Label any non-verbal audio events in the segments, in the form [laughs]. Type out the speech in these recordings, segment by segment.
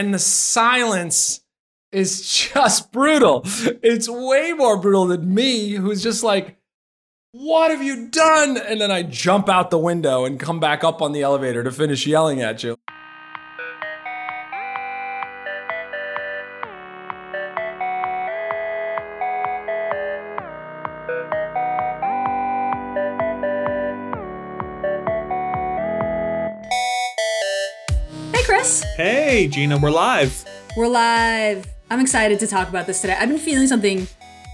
and the silence is [laughs] just brutal. It's way more brutal than me, who's just like, what have you done? And then I jump out the window and come back up on the elevator to finish yelling at you. Hey, Gina, we're live. We're live. I'm excited to talk about this today. I've been feeling something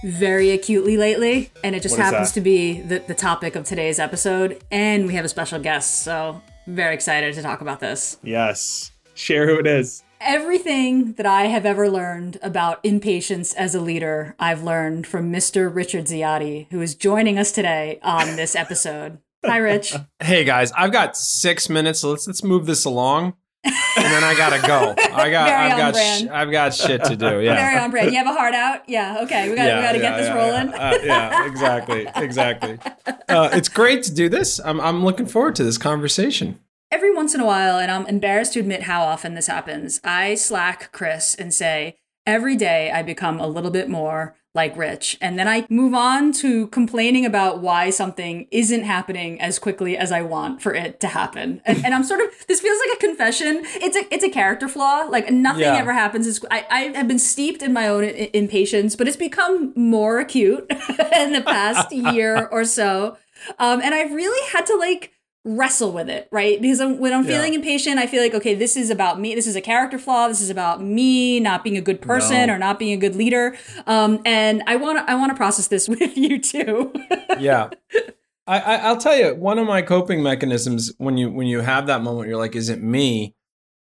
very acutely lately, and it just What is happens that? to be the, the topic of today's episode. And we have a special guest, so very excited to talk about this. Yes. Share who it is. Everything that I have ever learned about impatience as a leader, I've learned from Mr. Richard Ziade, who is joining us today on this episode. Hi, Rich. [laughs] Hey guys, I've got six minutes, so let's let's move this along. And then I gotta go. I got Very I've got brand. sh- I've got shit to do. Yeah. Very on brand. You have a heart out? Yeah, okay. We got to we got to get this rolling. Yeah, Uh, yeah, exactly, exactly. Uh, it's great to do this. I'm I'm looking forward to this conversation. Every once in a while, and I'm embarrassed to admit how often this happens, I slack Chris and say, every day I become a little bit more like Rich. And then I move on to complaining about why something isn't happening as quickly as I want for it to happen. And, and I'm sort of, this feels like a confession. It's a, it's a character flaw. Like nothing Yeah. ever happens. As, I, I have been steeped in my own i- impatience, but it's become more acute [laughs] in the past [laughs] year or so. Um, and I've really had to like, wrestle with it, right? Because I'm, when I'm Yeah. feeling impatient, I feel like, okay, this is about me. This is a character flaw. This is about me not being a good person No. or not being a good leader. Um, and I want to, I want to process this [laughs] with you too. Yeah. I, I I'll tell you one of my coping mechanisms when you when you have that moment you're like is it me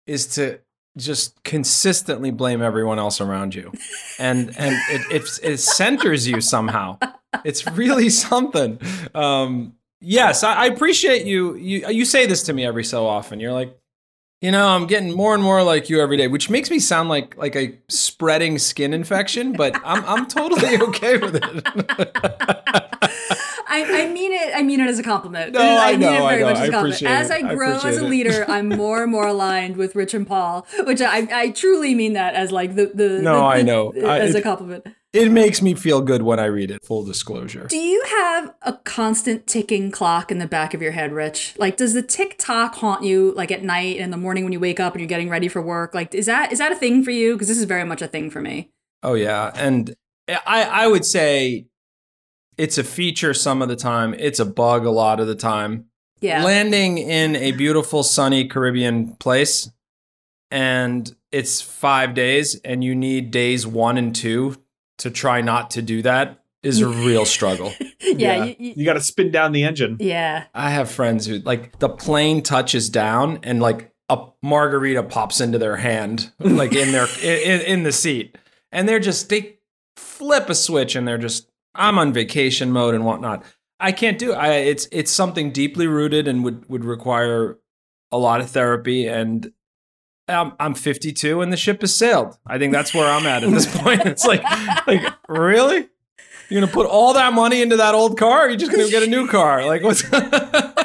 is to just consistently blame everyone else around you and and it it, it centers you somehow it's really [laughs] something um yes I, I appreciate you you you say this to me every so often you're like you know i'm getting more and more like you every day which makes me sound like like a spreading skin infection but i'm i'm totally [laughs] okay with it [laughs] I, I mean it. I mean it as a compliment. No, I mean know, it I know. much as I a compliment. appreciate As. I I grow as a leader, I'm [laughs] more and more aligned with Rich and Paul, which I, I truly mean that as like the the No, the- I know. I- as a compliment. It makes me feel good when I read it. Full disclosure. Do you have a constant ticking clock in the back of your head, Rich? Like, does the tick tock haunt you, like at night and in the morning when you wake up and you're getting ready for work? Like, is that is that a thing for you? Because this is very much a thing for me. Oh yeah, and I I would say it's a feature some of the time. It's a bug a lot of the time. Yeah. Landing in a beautiful sunny Caribbean place, and it's five days, and you need days one and two to try not to do that is a real struggle. [laughs] yeah. You, you- You got to spin down the engine. yeah. I have friends who like the plane touches down and like a margarita pops into their hand, [laughs] like in their in, in the seat, and they're just they flip a switch and they're just I'm on vacation mode and whatnot. I can't do it. I, it's it's something deeply rooted and would would require a lot of therapy and. I'm, I'm 52 and the ship has sailed. I think that's where I'm at at this point. It's like, like really? You're gonna put all that money into that old car? Or are you just gonna get a new car? Like what's? [laughs]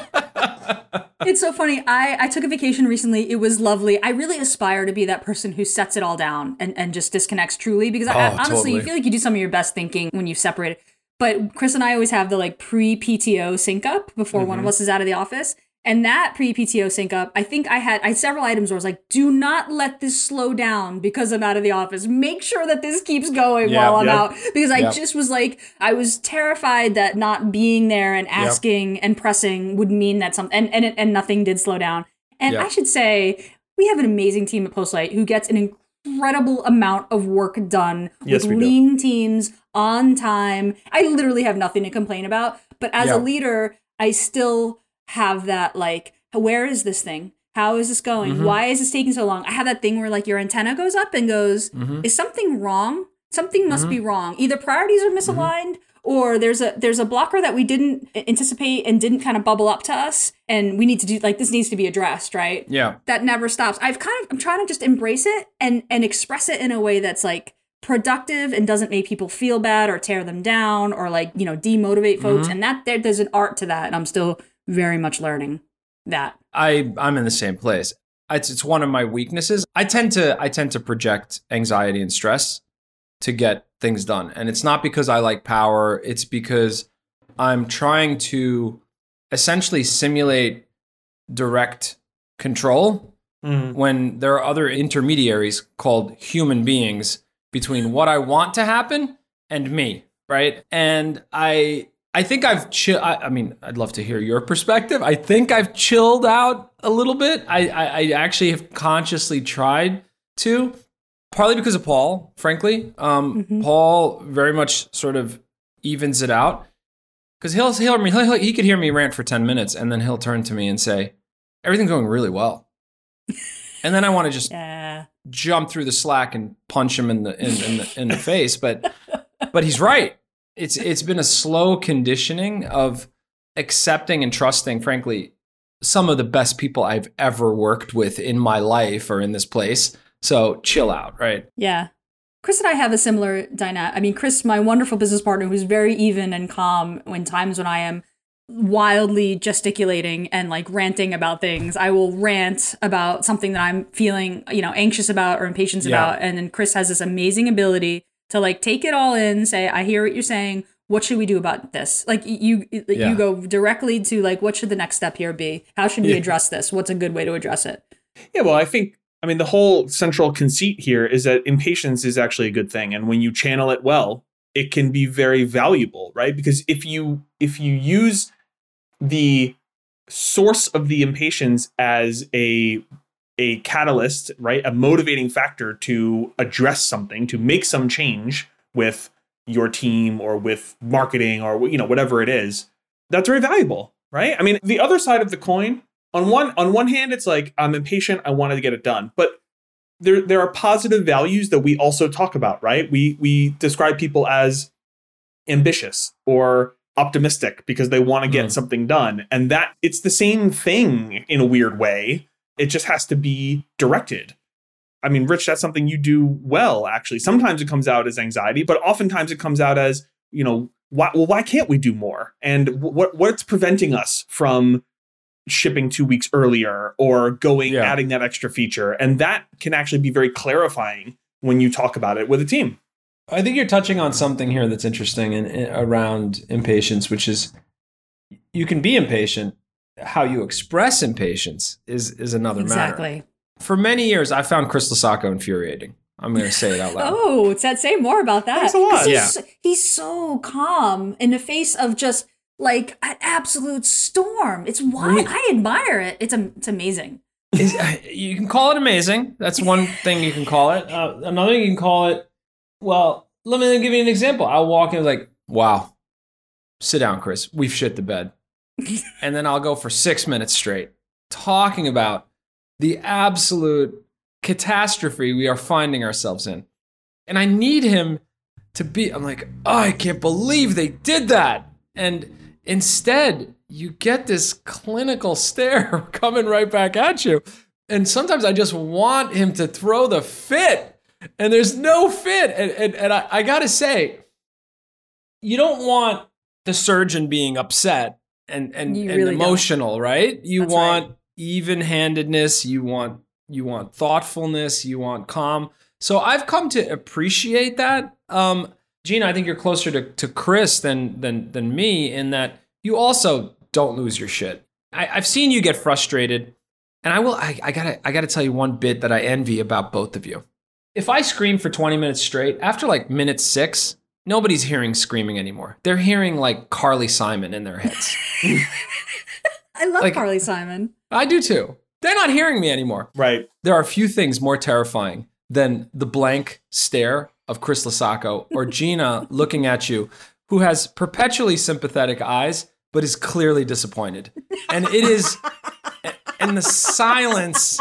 It's so funny. I, I took a vacation recently. It was lovely. I really aspire to be that person who sets it all down and, and just disconnects truly because I, Oh, honestly, you feel like you do some of your best thinking when you separate. But Chris and I always have the like pre PTO sync up before one Mm-hmm. of us is out of the office. And that pre PTO sync up, I think I had I had several items where I was like, do not let this slow down because I'm out of the office. Make sure that this keeps going Yeah, while I'm yeah. out. Because I Yeah. just was like, I was terrified that not being there and asking and pressing would mean that something and, and and nothing did slow down. And. I should say, we have an amazing team at Postlight who gets an incredible amount of work done Yes, with we do. lean teams on time. I literally have nothing to complain about. But as a leader, I still have that like, where is this thing? How is this going? Mhm. Why is this taking so long? I have that thing where like your antenna goes up and goes, Mhm. is something wrong? Something must be wrong. Either priorities are misaligned or there's a there's a blocker that we didn't anticipate and didn't kind of bubble up to us and we need to do like this needs to be addressed, right? Yeah. that never stops. I've kind of I'm trying to just embrace it and and express it in a way that's like productive and doesn't make people feel bad or tear them down or like, you know, demotivate folks. Mhm. And that there, there's an art to that and I'm still very much learning that. I I'm in the same place. It's it's one of my weaknesses. I tend to I tend to project anxiety and stress to get things done. And it's not because I like power, it's because I'm trying to essentially simulate direct control Mhm. when there are other intermediaries called human beings between what I want to happen and me, right? And I I think I've chill. I, I mean, I'd love to hear your perspective. I think I've chilled out a little bit. I, I I actually have consciously tried to, partly because of Paul. Frankly, um, Mhm. Paul very much sort of evens it out because he'll he'll, he'll, he'll he could hear me rant for ten minutes and then he'll turn to me and say, "Everything's going really well," [laughs] and then I want to just Yeah. jump through the slack and punch him in the in, in the in the face. But but he's right. It's it's been a slow conditioning of accepting and trusting, frankly, some of the best people I've ever worked with in my life or in this place. So chill out, right? Yeah. Chris and I have a similar dynamic. I mean, Chris, my wonderful business partner, who's very even and calm when times when I am wildly gesticulating and like ranting about things. I will rant about something that I'm feeling, you know, anxious about or impatient Yeah. about. And then Chris has this amazing ability to like take it all in, say, I hear what you're saying. What should we do about this? Like you, Yeah. you go directly to like, what should the next step here be? How should we Yeah. address this? What's a good way to address it? Yeah, well, I think I mean the whole central conceit here is that impatience is actually a good thing, and when you channel it well, it can be very valuable, right? Because if you if you use the source of the impatience as a a catalyst, right, a motivating factor to address something, to make some change with your team or with marketing or you know whatever it is, that's very valuable, right? I mean, the other side of the coin on one on one hand it's like i'm impatient i wanted to get it done but there there are positive values that we also talk about right we we describe people as ambitious or optimistic because they want to get Mhm. something done and that it's the same thing in a weird way it just has to be directed i mean rich that's something you do well actually sometimes it comes out as anxiety but oftentimes it comes out as you know why well why can't we do more and what what's preventing us from shipping two weeks earlier or going Yeah. adding that extra feature and that can actually be very clarifying when you talk about it with a team I think you're touching on something here that's interesting in, in- around impatience, which is you can be impatient. How you express impatience is is another matter. Exactly. For many years, I found Chris Lasacco infuriating. I'm going to say it out loud. [laughs] Oh, Ted, say more about that. Thanks a lot. 'Cause He's, Yeah. so- he's so calm in the face of just like an absolute storm. It's why Really? I admire it. It's am- it's amazing. Is- you can call it amazing. That's one thing you can call it. Uh, another thing you can call it. Well, let me give you an example. I'll walk in like, "Wow, sit down, Chris. We've shit the bed," and then I'll go for six minutes straight talking about the absolute catastrophe we are finding ourselves in, and I need him to be. I'm like, "Oh, I can't believe they did that," and instead. You get this clinical [laughs] stare coming right back at you. And sometimes I just want him to throw the fit, and there's no fit. And, and, and I, I gotta say, you don't want the surgeon being upset and, and, and really don't. emotional, right? You That's want even handedness, you want you want thoughtfulness, you want calm. So I've come to appreciate that. Um, Gina, I think you're closer to, to Chris than than than me in that you also don't lose your shit. I, I've seen you get frustrated, and I will. I, I gotta. I gotta tell you one bit that I envy about both of you. If I scream for 20 minutes straight, after like minute six, nobody's hearing screaming anymore. They're hearing like Carly Simon in their heads. [laughs] I love Like- Carly Simon. I do too. They're not hearing me anymore. right There are a few things more terrifying than the blank stare of Chris Lasacco or [laughs] Gina looking at you, who has perpetually sympathetic eyes, but is clearly disappointed. And it is, [laughs] and the silence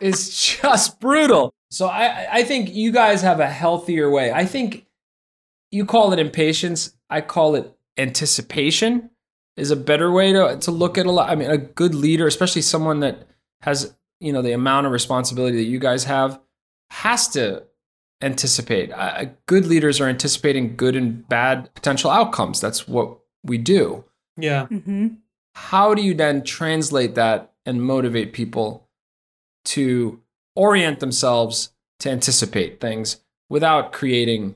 is just brutal. So I, I think you guys have a healthier way. I think you call it impatience. I call it anticipation is a better way to, to look at a lot. I mean, a good leader, especially someone that has, you know, the amount of responsibility that you guys have, has to anticipate. Uh, good leaders are anticipating good and bad potential outcomes. That's what we do. yeah Mm-hmm. How do you then translate that and motivate people to orient themselves to anticipate things without creating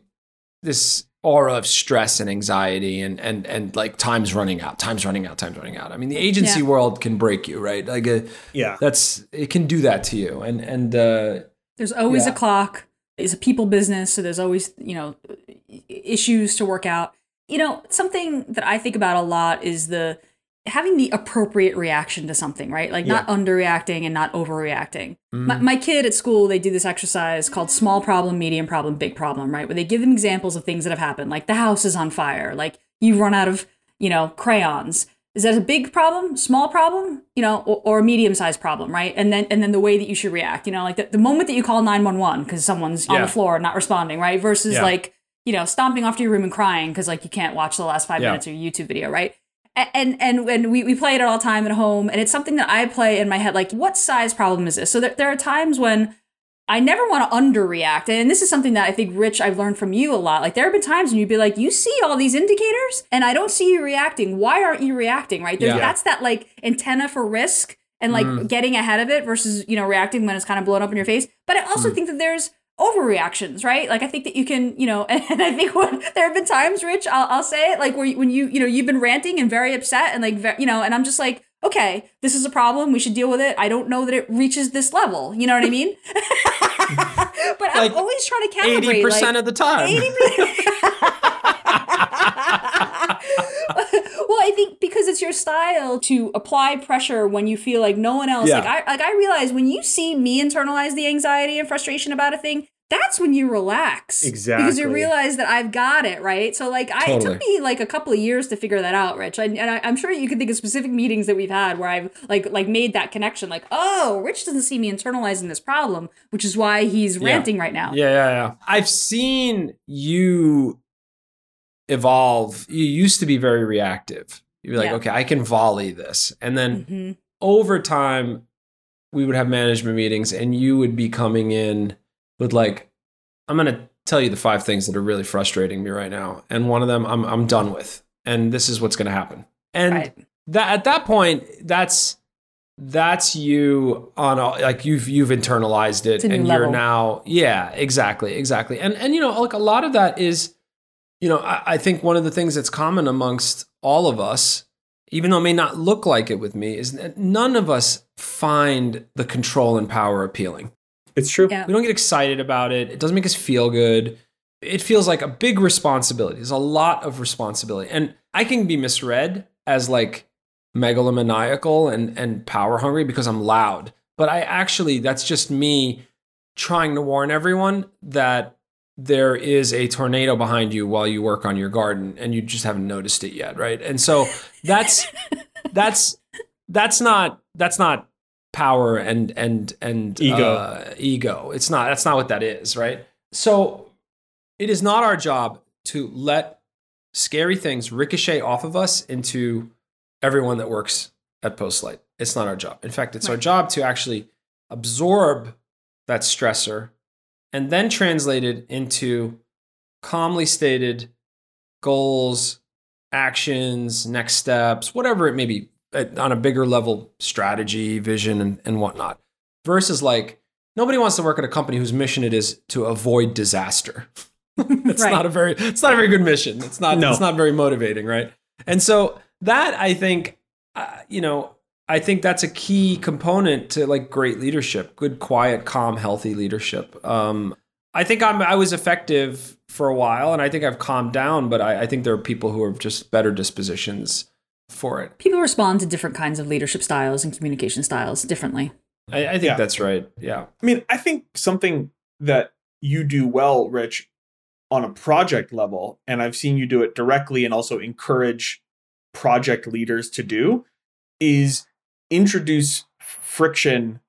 this aura of stress and anxiety and and and like time's running out time's running out time's running out i mean the agency Yeah. world can break you right like uh, Yeah. that's it can do that to you and and uh There's always Yeah. a clock. It's a people business, so there's always, you know, issues to work out. You know, something that I think about a lot is the having the appropriate reaction to something, right? Like not underreacting and not overreacting. My, mm-hmm. my kid at school, they do this exercise called small problem, medium problem, big problem, right? Where they give them examples of things that have happened, like the house is on fire, like you run out of, you know, crayons. Is that a big problem, small problem, you know, or, or a medium-sized problem, right? And then and then the way that you should react, you know, like the, the moment that you call 911 because someone's on the floor not responding, right? Versus Yeah. like, you know, stomping off to your room and crying because like you can't watch the last five Yeah. minutes of your YouTube video, right? And and when we, we play it all the time at home and it's something that i play in my head like what size problem is this so there, there are times when i never want to underreact and this is something that i think rich i've learned from you a lot like there have been times when you'd be like you see all these indicators and i don't see you reacting why aren't you reacting right Yeah. that's that like antenna for risk and like Mm. getting ahead of it versus you know reacting when it's kind of blown up in your face but i also Mm. think that there's overreactions, right? Like I think that you can, you know, [laughs] and I think when there have been times, Rich, I'll, I'll say it, like where you, when you, you know, you've been ranting and very upset and like, ve- you know, and I'm just like, okay, this is a problem. We should deal with it. I don't know that it reaches this level. You know what I mean? [laughs] [laughs] but Like, I'm always trying to calibrate. eighty percent like, of the time. 80%. Well, I think because it's your style to apply pressure when you feel like no one else. Yeah. Like I like I realize when you see me internalize the anxiety and frustration about a thing, that's when you relax. Exactly. Because you realize that I've got it, right? So like I it took me like a couple of years to figure that out, Rich. And, and I, I'm sure you can think of specific meetings that we've had where I've like like made that connection, like, oh, Rich doesn't see me internalizing this problem, which is why he's Yeah. ranting right now. Yeah, yeah, yeah. I've seen you evolve. You used to be very reactive. You'd be like, Yeah. okay, I can volley this. And then hmm over time, we would have management meetings and you would be coming in with like, I'm gonna tell you the five things that are really frustrating me right now. And one of them I'm I'm done with. And this is what's gonna happen. And Right. that at that point, that's that's you on a, like you've you've internalized it It's a new and you're level. now yeah exactly exactly and and you know like a lot of that is you know I, I think one of the things that's common amongst all of us even though it may not look like it with me is that none of us find the control and power appealing It's true. Yeah. we don't get excited about it. It doesn't make us feel good. It feels like a big responsibility. There's a lot of responsibility. And I can be misread as like megalomaniacal and, and power hungry because I'm loud. But I actually, that's just me trying to warn everyone that there is a tornado behind you while you work on your garden and you just haven't noticed it yet. Right. And so that's, [laughs] that's, that's not, that's not power and and and Ego. uh, ego it's not that's not what that is right so it is not our job to let scary things ricochet off of us into everyone that works at postlight it's not our job in fact it's our job to actually absorb that stressor and then translate it into calmly stated goals actions next steps whatever it may be uh, on a bigger level strategy vision and, and whatnot versus like nobody wants to work at a company whose mission it is to avoid disaster [laughs] it's Right. not a very it's not a very good mission it's not No. it's not very motivating right and so that i think uh, you know i think that's a key component to like great leadership good quiet calm healthy leadership um i think i'm i was effective for a while and i think i've calmed down but i, I think there are people who are just better dispositions for it People respond to different kinds of leadership styles and communication styles differently. I, I think Yeah. that's right. Yeah. I mean, I think something that you do well, Rich, on a project level, and I've seen you do it directly and also encourage project leaders to do, is introduce friction,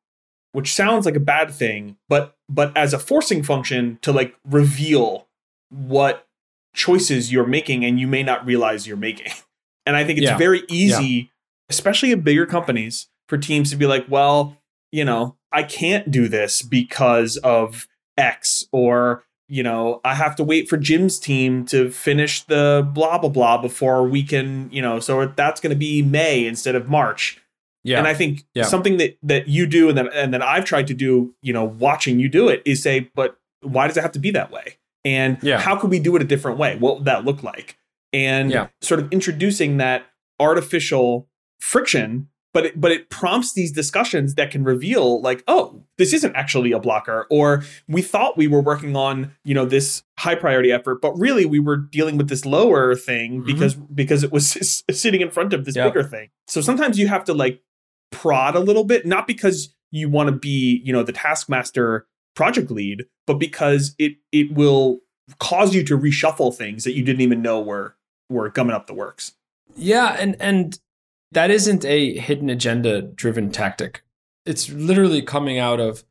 which sounds like a bad thing, but but as a forcing function to like reveal what choices you're making and you may not realize you're making. [laughs] And I think it's Yeah. very easy, especially in bigger companies, for teams to be like, well, you know, I can't do this because of X, or, you know, I have to wait for Jim's team to finish the blah, blah, blah before we can, you know, so that's going to be May instead of March. Yeah. And I think Yeah. something that that you do and that and that I've tried to do, you know, watching you do it is say, but why does it have to be that way? And Yeah. how could we do it a different way? What would that look like? And Yeah. sort of introducing that artificial friction, but it, but it prompts these discussions that can reveal like, oh, this isn't actually a blocker, or we thought we were working on you know this high priority effort, but really we were dealing with this lower thing Mhm. because because it was [laughs] sitting in front of this Yeah. bigger thing. So sometimes you have to like prod a little bit, not because you want to be you know the taskmaster project lead, but because it it will cause you to reshuffle things that you didn't even know were were gumming up the works. Yeah, and and that isn't a hidden agenda driven tactic. It's literally coming out of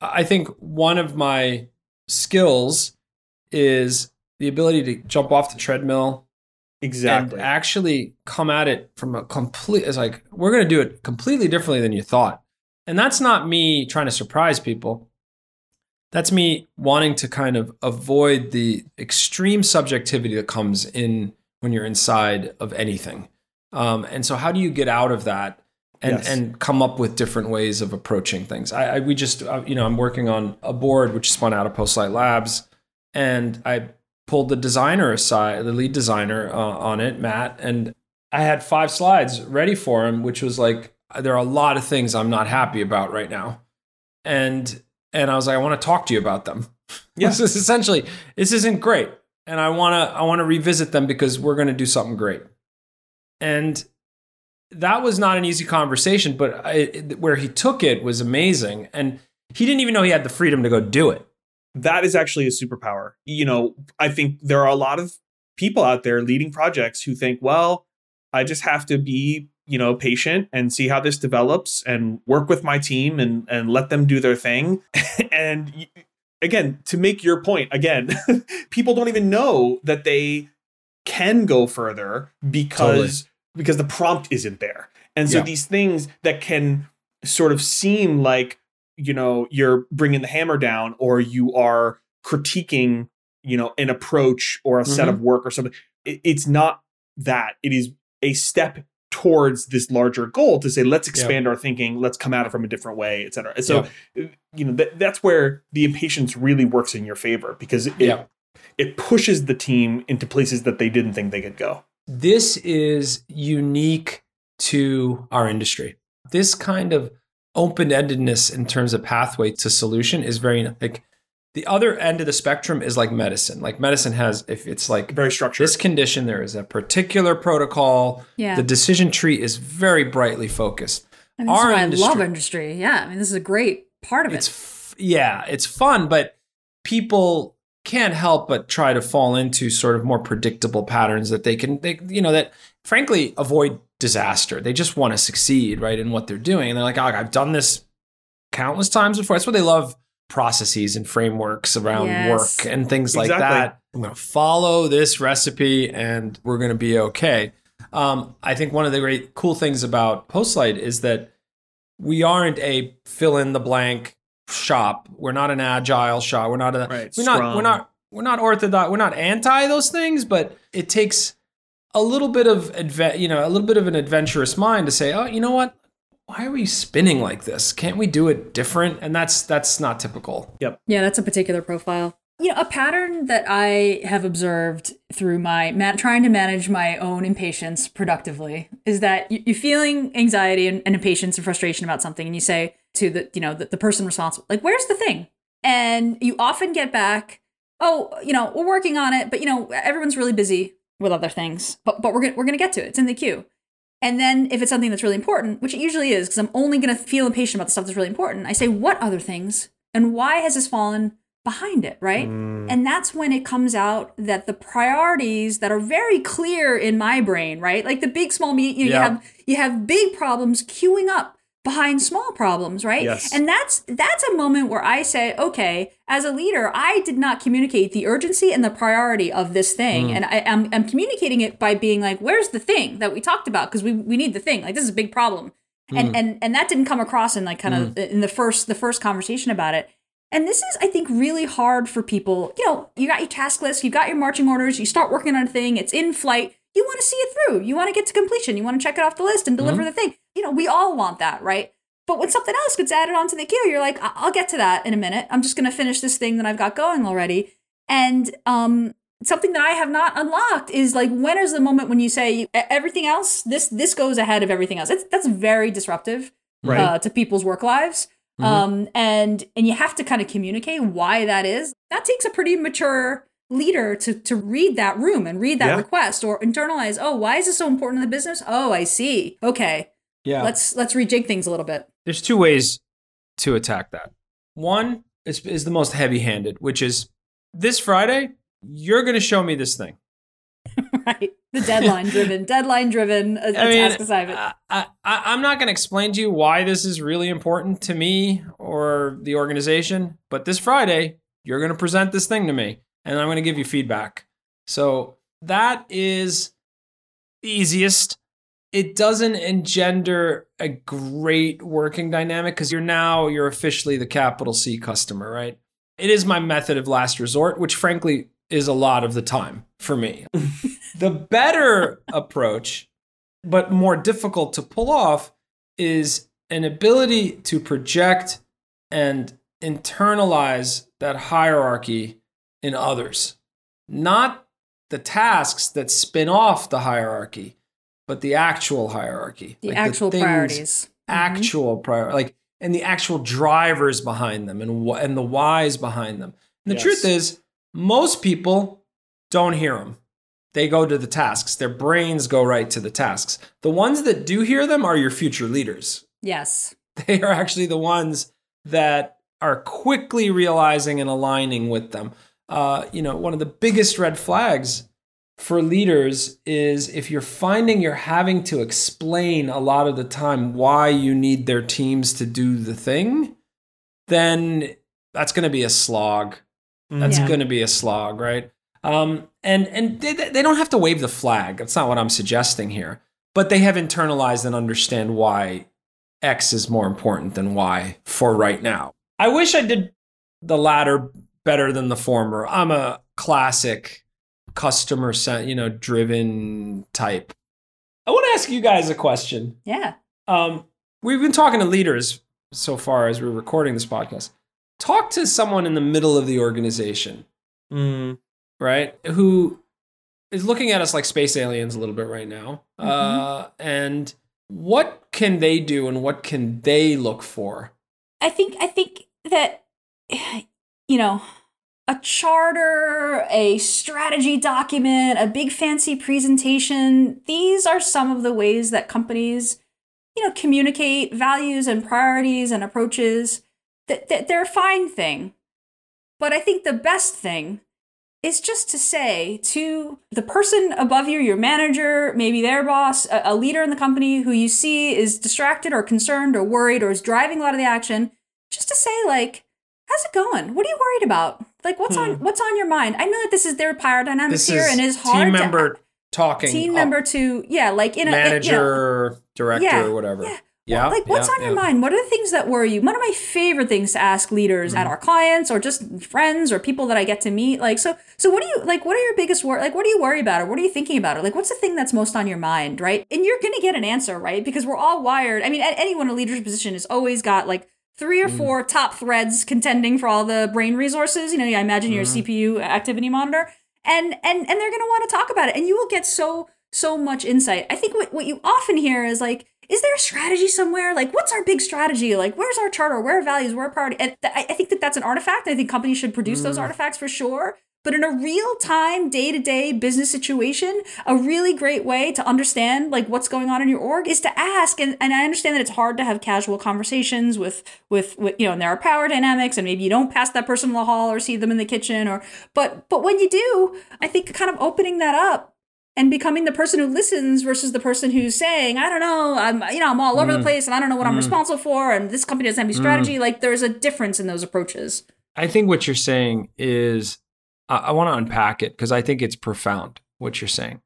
I think one of my skills is the ability to jump off the treadmill Exactly. and actually come at it from a complete it's like we're going to do it completely differently than you thought. And that's not me trying to surprise people. That's me wanting to kind of avoid the extreme subjectivity that comes in when you're inside of anything. Um, and so, how do you get out of that and Yes. and come up with different ways of approaching things? I, I we just uh, you know I'm working on Aboard which spun out of Postlight Labs, and I pulled the designer aside, the lead designer uh, on it, Matt, and I had five slides ready for him, which was like there are a lot of things I'm not happy about right now, and and I was like I want to talk to you about them. [laughs] Yeah. this is essentially this isn't great, and I want to I want to revisit them because we're going to do something great, and that was not an easy conversation, but I, where he took it was amazing, and he didn't even know he had the freedom to go do it. That is actually a superpower. You know, I think there are a lot of people out there leading projects who think, well, I just have to be, you know, patient and see how this develops and work with my team and and let them do their thing. [laughs] and again, to make your point, again, [laughs] people don't even know that they can go further because because the prompt isn't there. And so Yeah. these things that can sort of seem like you know you're bringing the hammer down or you are critiquing you know an approach or a set of work or something it- it's not that. It is a step towards this larger goal to say let's expand our thinking. Let's come at it from a different way et cetera. So uh, you know that, that's where the impatience really works in your favor because it, Yeah. it pushes the team into places that they didn't think they could go. This is unique to our industry. This kind of open endedness in terms of pathway to solution is very like the other end of the spectrum is like medicine. Like medicine has, if it's like very structured this condition, there is a particular protocol. Yeah. The decision tree is very brightly focused. And that's our why I industry- love industry. Yeah. I mean, this is a great part of It's it. f- yeah, it's fun, but people can't help but try to fall into sort of more predictable patterns that they can they you know that frankly avoid disaster. They just want to succeed, right, in what they're doing. And they're like, oh, I've done this countless times before. That's what they love processes and frameworks around Yes. work and things like that. I'm going to follow this recipe and we're going to be okay. Um, I think one of the great cool things about Postlight is that we aren't a fill in the blank shop. We're not an agile shop. We're not a Right, we're not we're not we're not orthodox. We're not anti those things, but it takes a little bit of adve- you know a little bit of an adventurous mind to say, oh, you know what? Why are we spinning like this? Can't we do it different? And that's that's not typical. Yep. Yeah, that's a particular profile. You know, a pattern that I have observed through my ma- trying to manage my own impatience productively is that you- you're feeling anxiety and, and impatience and frustration about something, and you say to the you know the, the person responsible, like, "Where's the thing?" And you often get back, "Oh, you know, we're working on it, but you know, everyone's really busy with other things, but but we're gonna, we're gonna get to it. It's in the queue." And then if it's something that's really important, which it usually is, because I'm only going to feel impatient about the stuff that's really important, I say, what other things? And why has this fallen behind it, right? Mm. And that's when it comes out that the priorities that are very clear in my brain, right? Like the big, small, medium, you, know, Yeah. you have you have big problems queuing up behind small problems, right? Yes. And that's that's a moment where I say, okay, as a leader, I did not communicate the urgency and the priority of this thing, mm. and I, am I'm communicating it by being like, where's the thing that we talked about? Because we we need the thing. Like this is a big problem, and mm. and and that didn't come across in like kind of mm. in the first the first conversation about it. And this is, I think, really hard for people. You know, you got your task list, you got your marching orders, you start working on a thing, it's in flight. You want to see it through. You want to get to completion. You want to check it off the list and deliver Mhm. the thing. You know, we all want that, right? But when something else gets added onto the queue, you're like, "I- I'll get to that in a minute. I'm just going to finish this thing that I've got going already. And um, something that I have not unlocked is like, when is the moment when you say "E- everything else? This this goes ahead of everything else. It's, that's very disruptive Right. uh, to people's work lives. Mhm. Um, and and you have to kind of communicate why that is. That takes a pretty mature leader to to read that room and read that Yeah. request or internalize. Oh, why is this so important in the business? Oh, I see. Okay, Yeah. let's let's rejig things a little bit. There's two ways to attack that. One is, is the most heavy handed, which is this Friday, you're going to show me this thing. [laughs] right, the deadline driven, [laughs] deadline driven uh, I mean, assignment. I, I, I'm not going to explain to you why this is really important to me or the organization, but this Friday, you're going to present this thing to me and I'm going to give you feedback. So that is the easiest. It doesn't engender a great working dynamic because you're now, you're officially the capital C customer, right? It is my method of last resort, which frankly is a lot of the time for me. [laughs] the better approach but more difficult to pull off is an ability to project and internalize that hierarchy in others. Not the tasks that spin off the hierarchy, but the actual hierarchy. the Like actual things- priorities. Mm-hmm. Actual prior like and the actual drivers behind them and wh- and the whys behind them. And the Yes. truth is most people don't hear them they go to the tasks. Their brains go right to the tasks. The ones that do hear them are your future leaders. Yes. [laughs] They are actually the ones that are quickly realizing and aligning with them. Uh, you know, one of the biggest red flags for leaders is if you're finding you're having to explain a lot of the time why you need their teams to do the thing, then that's going to be a slog. That's Yeah. going to be a slog, right? Um, and and they, they don't have to wave the flag. That's not what I'm suggesting here. But they have internalized and understand why X is more important than Y for right now. I wish I did the latter better than the former. I'm a classic customer, cent- you know, driven type. I want to ask you guys a question. Yeah. Um, we've been talking to leaders so far as we're recording this podcast. Talk to someone in the middle of the organization Mm, right? Who is looking at us like space aliens a little bit right now. Uh, and what can they do and what can they look for? I think I think that you know a charter, a strategy document, a big fancy presentation, these are some of the ways that companies you know communicate values and priorities and approaches that, that they're a fine thing. But I think the best thing is just to say to the person above you, your manager, maybe their boss, a leader in the company who you see is distracted or concerned or worried or is driving a lot of the action, just to say like, "How's it going? What are you worried about? Like, what's on what's on your mind?" I know that this is their power dynamics Hmm. This here, is and it's hard team to- member talking, team member to yeah, like in a in- you know, manager, director, Yeah, whatever. yeah. Yeah, like what's yeah, on your yeah. mind what are the things that worry you one of my favorite things to ask leaders Mm-hmm. at our clients or just friends or people that i get to meet like so so what do you like what are your biggest wor- like what do you worry about or what are you thinking about or like what's the thing that's most on your mind right and you're gonna get an answer right because we're all wired i mean anyone in a leadership position has always got like three or Mm. four top threads contending for all the brain resources you know i imagine your Mm-hmm. cpu activity monitor and and and they're gonna want to talk about it and you will get so so much insight i think what, what you often hear is like is there a strategy somewhere? Like, what's our big strategy? Like, where's our charter? Where are values? Where are priority? And th- I I think that that's an artifact. I think companies should produce those artifacts for sure. But in a real time, day to day business situation, a really great way to understand like what's going on in your org is to ask. And, and I understand that it's hard to have casual conversations with, with with you know, and there are power dynamics, and maybe you don't pass that person in the hall or see them in the kitchen, or but but when you do, I think kind of opening that up and becoming the person who listens versus the person who's saying, I don't know, I'm you know, I'm all over the mm. place and I don't know what I'm mm. responsible for and this company doesn't have any mm. strategy. Like there's a difference in those approaches. I think what you're saying is, I, I want to unpack it because I think it's profound what you're saying.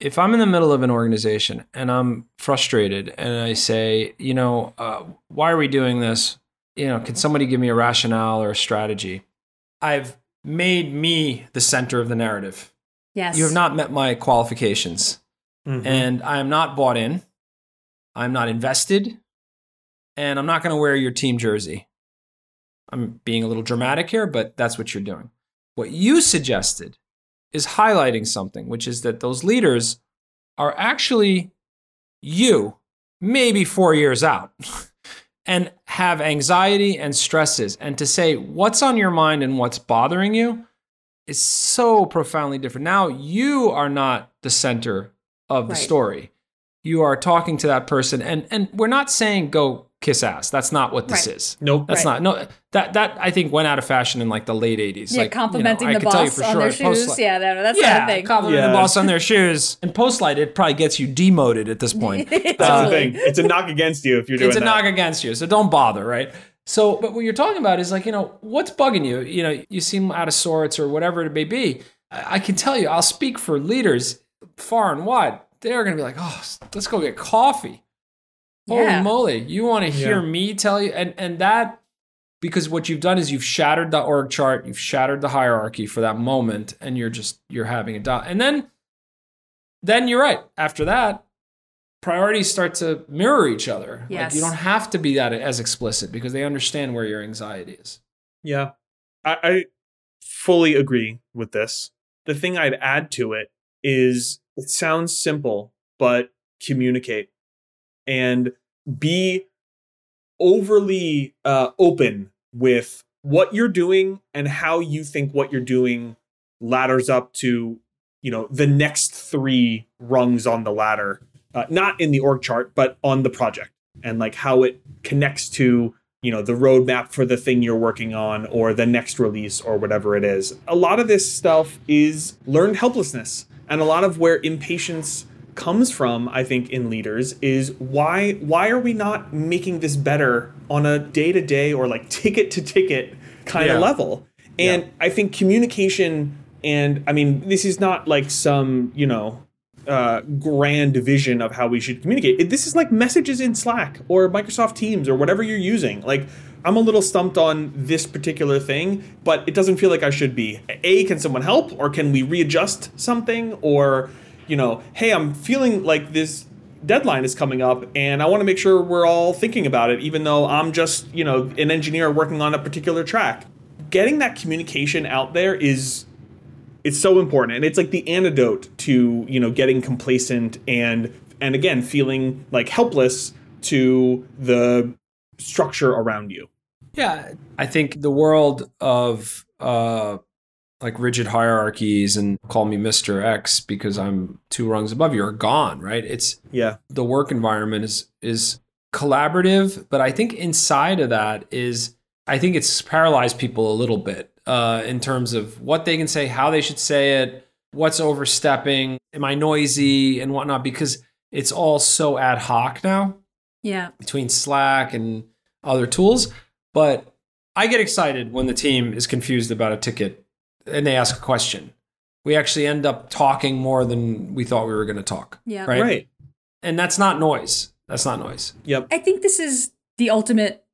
If I'm in the middle of an organization and I'm frustrated and I say, you know, uh, why are we doing this? You know, can somebody give me a rationale or a strategy? I've made me the center of the narrative. Yes. You have not met my qualifications. Mhm. and I am not bought in. I'm not invested, and I'm not going to wear your team jersey. I'm being a little dramatic here, but that's what you're doing. What you suggested is highlighting something, which is that those leaders are actually you, maybe four years out, [laughs] and have anxiety and stresses. And to say what's on your mind and what's bothering you is so profoundly different. Now you are not the center of the Right. story. You are talking to that person, and and we're not saying go kiss ass. That's not what this Right. is. Nope. That's Right. not no that that I think went out of fashion in like the late '80s. Yeah, like, you know, complimenting the could tell you boss for on sure their at Postlight- shoes. Yeah, no, that's yeah, not a thing. compliment Yeah. the boss on their shoes. [laughs] And Postlight, it probably gets you demoted at this [laughs] point. That's Uh, the thing. It's a knock against you if you're doing it's a that. knock against you, so don't bother, right? So, but what you're talking about is like, you know, what's bugging you? You know, you seem out of sorts or whatever it may be. I, I can tell you, I'll speak for leaders far and wide. They're going to be like, oh, let's go get coffee. Yeah. Holy moly. You want to hear Yeah. me tell you? And, and that, because what you've done is you've shattered the org chart, you've shattered the hierarchy for that moment, and you're just, you're having a dot. And then, then you're right. After that, priorities start to mirror each other. Like Yes. you don't have to be that as explicit because they understand where your anxiety is. Yeah. I, I fully agree with this. The thing I'd add to it is it sounds simple, but communicate and be overly uh, open with what you're doing and how you think what you're doing ladders up to you know the next three rungs on the ladder uh, not in the org chart but on the project and like how it connects to you know the roadmap for the thing you're working on or the next release or whatever it is. A lot of this stuff is learned helplessness and a lot of where impatience comes from i think in leaders is why why are we not making this better on a day to day or like ticket to ticket kind Yeah. of level and Yeah. i think communication and i mean this is not like some you know uh, grand vision of how we should communicate. It- This is like messages in Slack or Microsoft Teams or whatever you're using. Like, I'm a little stumped on this particular thing, but it doesn't feel like I should be. A, can someone help, or can we readjust something, or you know, hey, I'm feeling like this deadline is coming up, and I want to make sure we're all thinking about it, even though I'm just you know an engineer working on a particular track. Getting that communication out there is it's so important and it's like the antidote to you know getting complacent and and again feeling like helpless to the structure around you Yeah, I think the world of uh, like rigid hierarchies and call me Mr. X because I'm two rungs above you are gone, right? It's yeah the work environment is is collaborative, but I think inside of that is I think it's paralyzed people a little bit uh, in terms of what they can say, how they should say it, what's overstepping, am I noisy and whatnot, because it's all so ad hoc now Yeah. between Slack and other tools. But I get excited when the team is confused about a ticket and they ask a question. We actually end up talking more than we thought we were going to talk. Yeah. Right. right And that's not noise. That's not noise. yep I think this is the ultimate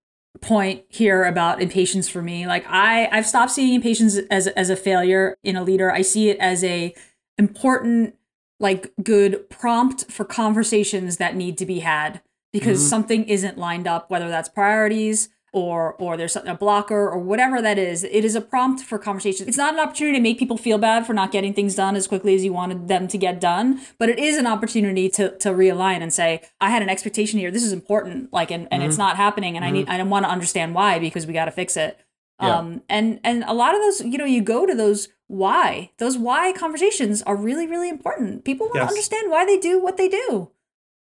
point here about impatience for me. Like I, I've stopped seeing impatience as as a failure in a leader. I see it as a important, like good prompt for conversations that need to be had because Mhm. something isn't lined up, whether that's priorities or or there's a blocker or whatever that is. It is a prompt for conversation. It's not an opportunity to make people feel bad for not getting things done as quickly as you wanted them to get done, but it is an opportunity to to realign and say, I had an expectation here. This is important, like, and, and it's not happening, and I need I want to understand why because we got to fix it. Yeah. Um, and and a lot of those, you know, you go to those why those why conversations are really really important. People want Yes. to understand why they do what they do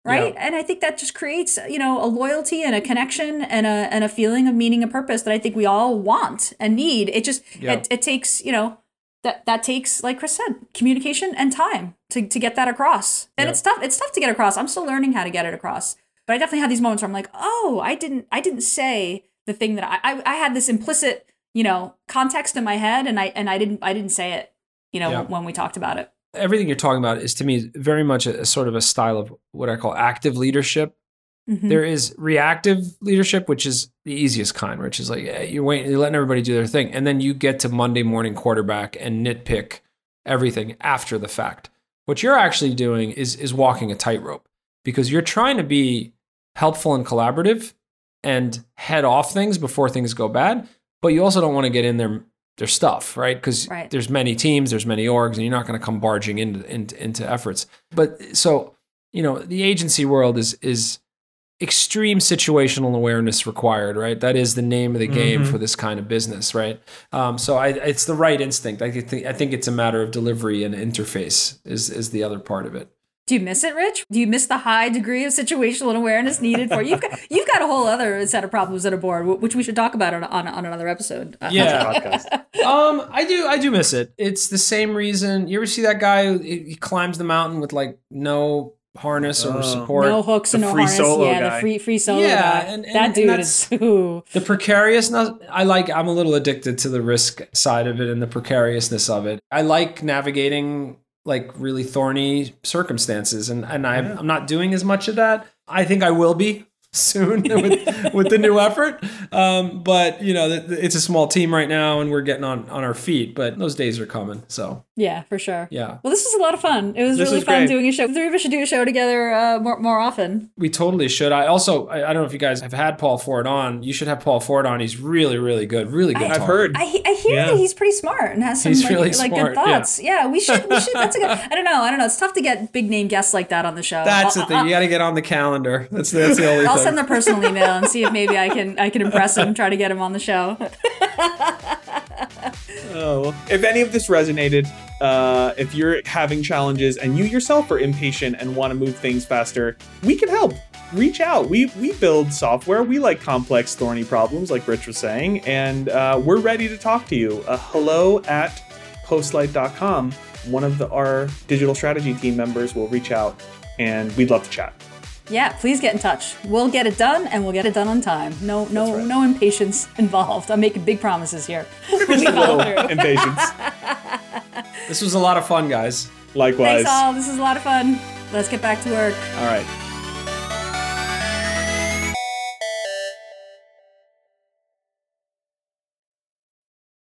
right? And i think that just creates you know a loyalty and a connection and a and a feeling of meaning and purpose that i think we all want and need. It just Yeah. it, it takes you know that that takes like chris said communication and time to, to get that across. And Yeah. it's tough it's tough to get across. I'm still learning how to get it across. But i definitely have these moments where i'm like oh i didn't i didn't say the thing that i i, I had this implicit you know context in my head and i and i didn't i didn't say it you know Yeah. when we talked about it Everything you're talking about is to me very much a, a sort of a style of what I call active leadership. Mhm. There is reactive leadership, which is the easiest kind, which is like eh, you're waiting, you're letting everybody do their thing, and then you get to Monday morning quarterback and nitpick everything after the fact. What you're actually doing is is walking a tightrope because you're trying to be helpful and collaborative and head off things before things go bad, but you also don't want to get in their their stuff, right? Because Right. there's many teams, there's many orgs, and you're not going to come barging into, into into efforts. But so you know, the agency world is is extreme situational awareness required, right? That is the name of the game Mhm. for this kind of business, right? Um, so I, it's the right instinct. I think I think it's a matter of delivery and interface is is the other part of it. Do you miss it, Rich? Do you miss the high degree of situational awareness needed for you've got you've got a whole other set of problems at Aboard, which we should talk about on on, on another episode. Uh, Yeah. podcast. [laughs] um, I do, I do miss it. It's the same reason. You ever see that guy who he he climbs the mountain with like no harness or Oh. support? no hooks The and no free harness. solo yeah, guy. the free free solo Yeah, guy. and- and- that and dude that's- is [laughs] ooh. the precariousness. I like. I'm a little addicted to the risk side of it and the precariousness of it. I like navigating like really thorny circumstances, and and I'm, Yeah. I'm not doing as much of that. I think I will be [laughs] soon [laughs] with with the new effort. Um, but you know, it's a small team right now, and we're getting on on our feet. But those days are coming. So Yeah, for sure. yeah. Well, this was a lot of fun. It was This really was fun great. doing a show. The three of us should do a show together uh, more more often. We totally should. I also, I, I don't know if you guys have had Paul Ford on. You should have Paul Ford on. He's really, really good. Really good. I've heard. I, I hear Yeah. that he's pretty smart and has some He's like, really like smart, good thoughts. Yeah. yeah. we should. We should. That's a good. [laughs] I don't know. I don't know. It's tough to get big name guests like that on the show. That's I'll, the thing. You got to get on the calendar. That's that's the only thing. I'll thing. send their personal email and see if maybe I can I can impress him. Try to get him on the show. [laughs] Oh, if any of this resonated, uh, if you're having challenges and you yourself are impatient and want to move things faster, we can help. Reach out. We we build software. We like complex, thorny problems, like Rich was saying, and uh, we're ready to talk to you. Uh, hello at postlight.com. One of the, our digital strategy team members will reach out, and we'd love to chat. Yeah, please get in touch. We'll get it done and we'll get it done on time. No no right. no impatience [laughs] involved. I'm making big promises here. [laughs] Just a little impatience. This was a lot of fun, guys. Likewise. Thanks all. This is a lot of fun. Let's get back to work. All right.